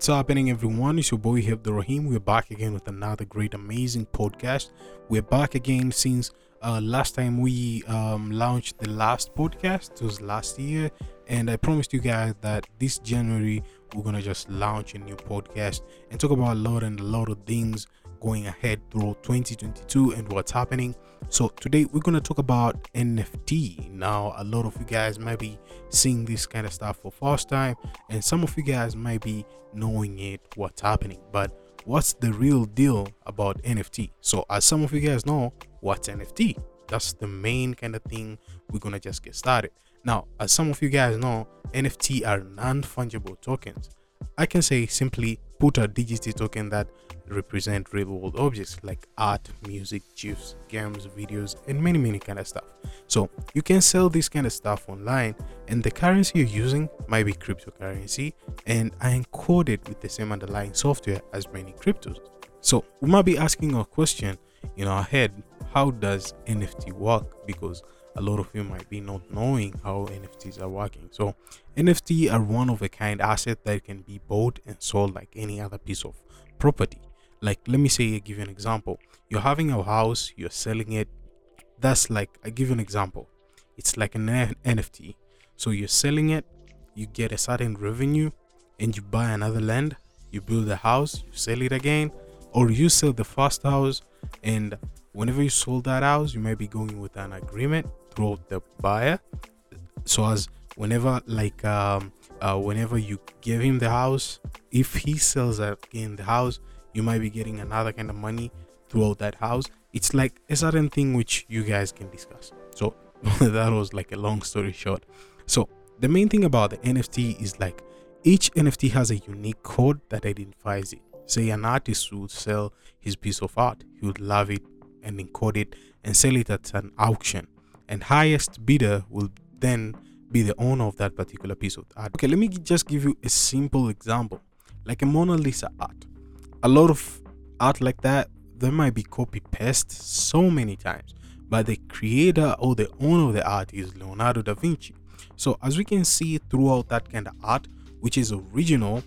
What's happening, everyone? It's your boy the Rahim. We're back again with another great, amazing podcast. We're back again since uh, last time we um, launched the last podcast. It was last year, and I promised you guys that this January we're gonna just launch a new podcast and talk about a lot and a lot of things going ahead through 2022 and what's happening. So today we're gonna talk about NFT. Now, a lot of you guys might be seeing this kind of stuff for first time, and some of you guys might be knowing it, what's happening. But what's the real deal about NFT? So, as some of you guys know, what's NFT? That's the main kind of thing we're gonna just get started. Now, as some of you guys know, NFT are non fungible tokens. I can say simply put a digital token that represent real world objects like art, music, GIFs, games, videos, and many many kind of stuff. So you can sell this kind of stuff online, and the currency you're using might be cryptocurrency and are encoded with the same underlying software as many cryptos. So we might be asking a question in our head: How does NFT work? Because a lot of you might be not knowing how NFTs are working. So, NFT are one of a kind asset that can be bought and sold like any other piece of property. Like, let me say, I give you an example. You're having a house, you're selling it. That's like, I give you an example. It's like an NFT. So, you're selling it, you get a certain revenue, and you buy another land, you build a house, you sell it again, or you sell the first house, and whenever you sold that house, you might be going with an agreement through the buyer. So, as whenever, like, um, uh, whenever you give him the house, if he sells again the house, you might be getting another kind of money throughout that house. It's like a certain thing which you guys can discuss. So that was like a long story short. So the main thing about the NFT is like each NFT has a unique code that identifies it. Say an artist would sell his piece of art, he would love it and encode it and sell it at an auction. And highest bidder will then be the owner of that particular piece of art. Okay, let me just give you a simple example. Like a Mona Lisa art a lot of art like that they might be copy paste so many times but the creator or the owner of the art is leonardo da vinci so as we can see throughout that kind of art which is original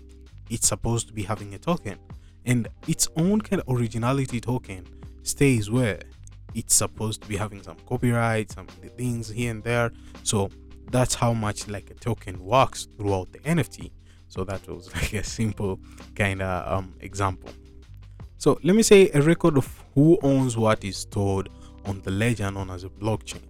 it's supposed to be having a token and its own kind of originality token stays where it's supposed to be having some copyright some things here and there so that's how much like a token works throughout the nft so that was like a simple kind of um, example. So let me say a record of who owns what is stored on the ledger known as a blockchain.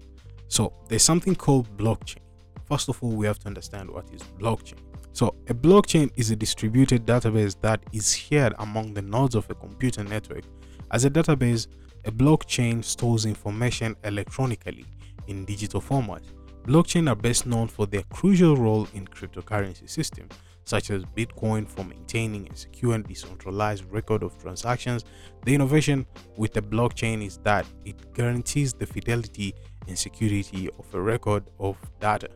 So there's something called blockchain. First of all, we have to understand what is blockchain. So a blockchain is a distributed database that is shared among the nodes of a computer network. As a database, a blockchain stores information electronically in digital format. Blockchain are best known for their crucial role in cryptocurrency systems, such as Bitcoin for maintaining a secure and decentralized record of transactions. The innovation with the blockchain is that it guarantees the fidelity and security of a record of data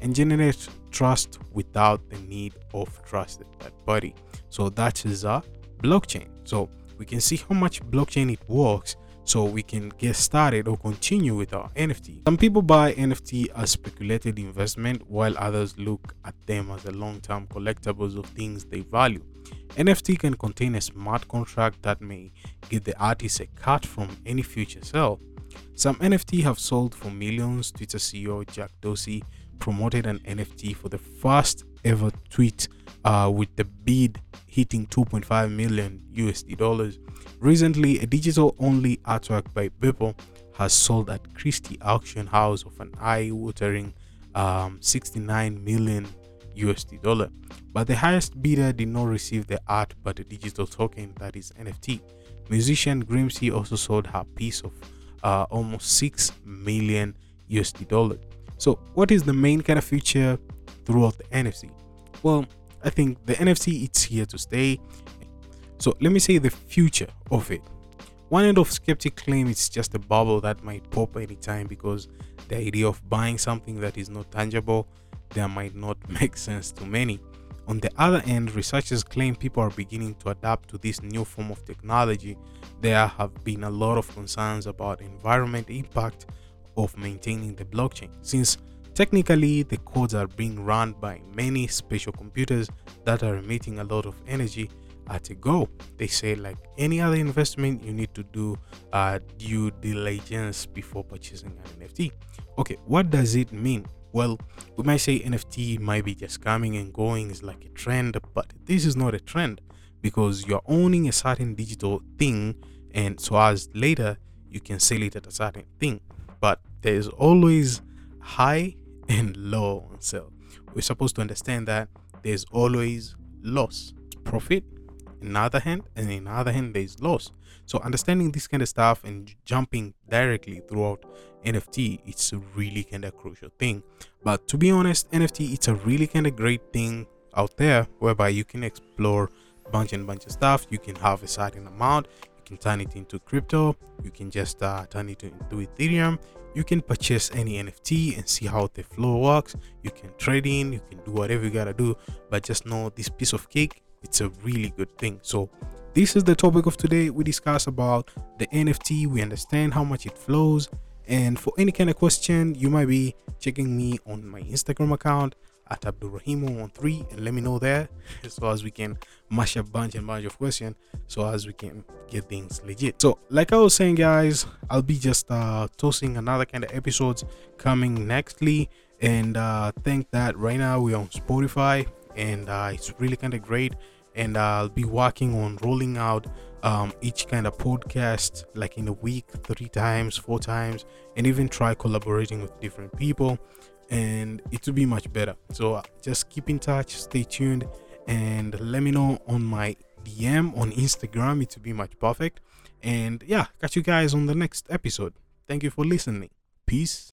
and generates trust without the need of trusted third party. So that is a blockchain. So we can see how much blockchain it works so we can get started or continue with our NFT. Some people buy NFT as speculated investment while others look at them as a long-term collectibles of things they value. NFT can contain a smart contract that may give the artist a cut from any future sale. Some NFT have sold for millions. Twitter CEO Jack Dorsey promoted an NFT for the first ever tweet uh, with the bid hitting 2.5 million USD dollars. Recently, a digital only artwork by Beeple has sold at Christie auction house of an eye-watering um, 69 million USD dollar. But the highest bidder did not receive the art but a digital token that is NFT. Musician Grimsey also sold her piece of uh, almost 6 million USD dollar. So, what is the main kind of feature throughout the NFC? Well, I think the NFC it's here to stay. So let me say the future of it. One end of skeptic claim it's just a bubble that might pop anytime because the idea of buying something that is not tangible there might not make sense to many. On the other end, researchers claim people are beginning to adapt to this new form of technology. There have been a lot of concerns about environment impact of maintaining the blockchain since technically the codes are being run by many special computers that are emitting a lot of energy at a go. They say like any other investment you need to do uh, due diligence before purchasing an nft okay what does it mean? Well we might say nft might be just coming and going is like a trend but this is not a trend because you're owning a certain digital thing and so as later you can sell it at a certain thing but there's always high and low on sale we're supposed to understand that there's always loss profit in the other hand and in the other hand there's loss. So understanding this kind of stuff and jumping directly throughout nft it's a really kind of crucial thing. But to be honest nft it's a really kind of great thing out there whereby you can explore bunch and bunch of stuff. You can have a certain amount can turn it into crypto you can just uh, turn it into ethereum you can purchase any nft and see how the flow works. You can trade in you can do whatever you gotta do but just know this piece of cake it's a really good thing. So this is the topic of today. We discuss about the nft we understand how much it flows and for any kind of question you might be checking me on my instagram account at abdulrahim13 and let me know there so as we can mash a bunch and bunch of questions so as we can get things legit so like i was saying guys i'll be just uh tossing another kind of episodes coming nextly and uh think that right now we're on spotify and uh it's really kind of great and I'll be working on rolling out um, each kind of podcast like in a week, three times, four times, and even try collaborating with different people. And it will be much better. So uh, just keep in touch, stay tuned, and let me know on my DM on Instagram. It will be much perfect. And yeah, catch you guys on the next episode. Thank you for listening. Peace.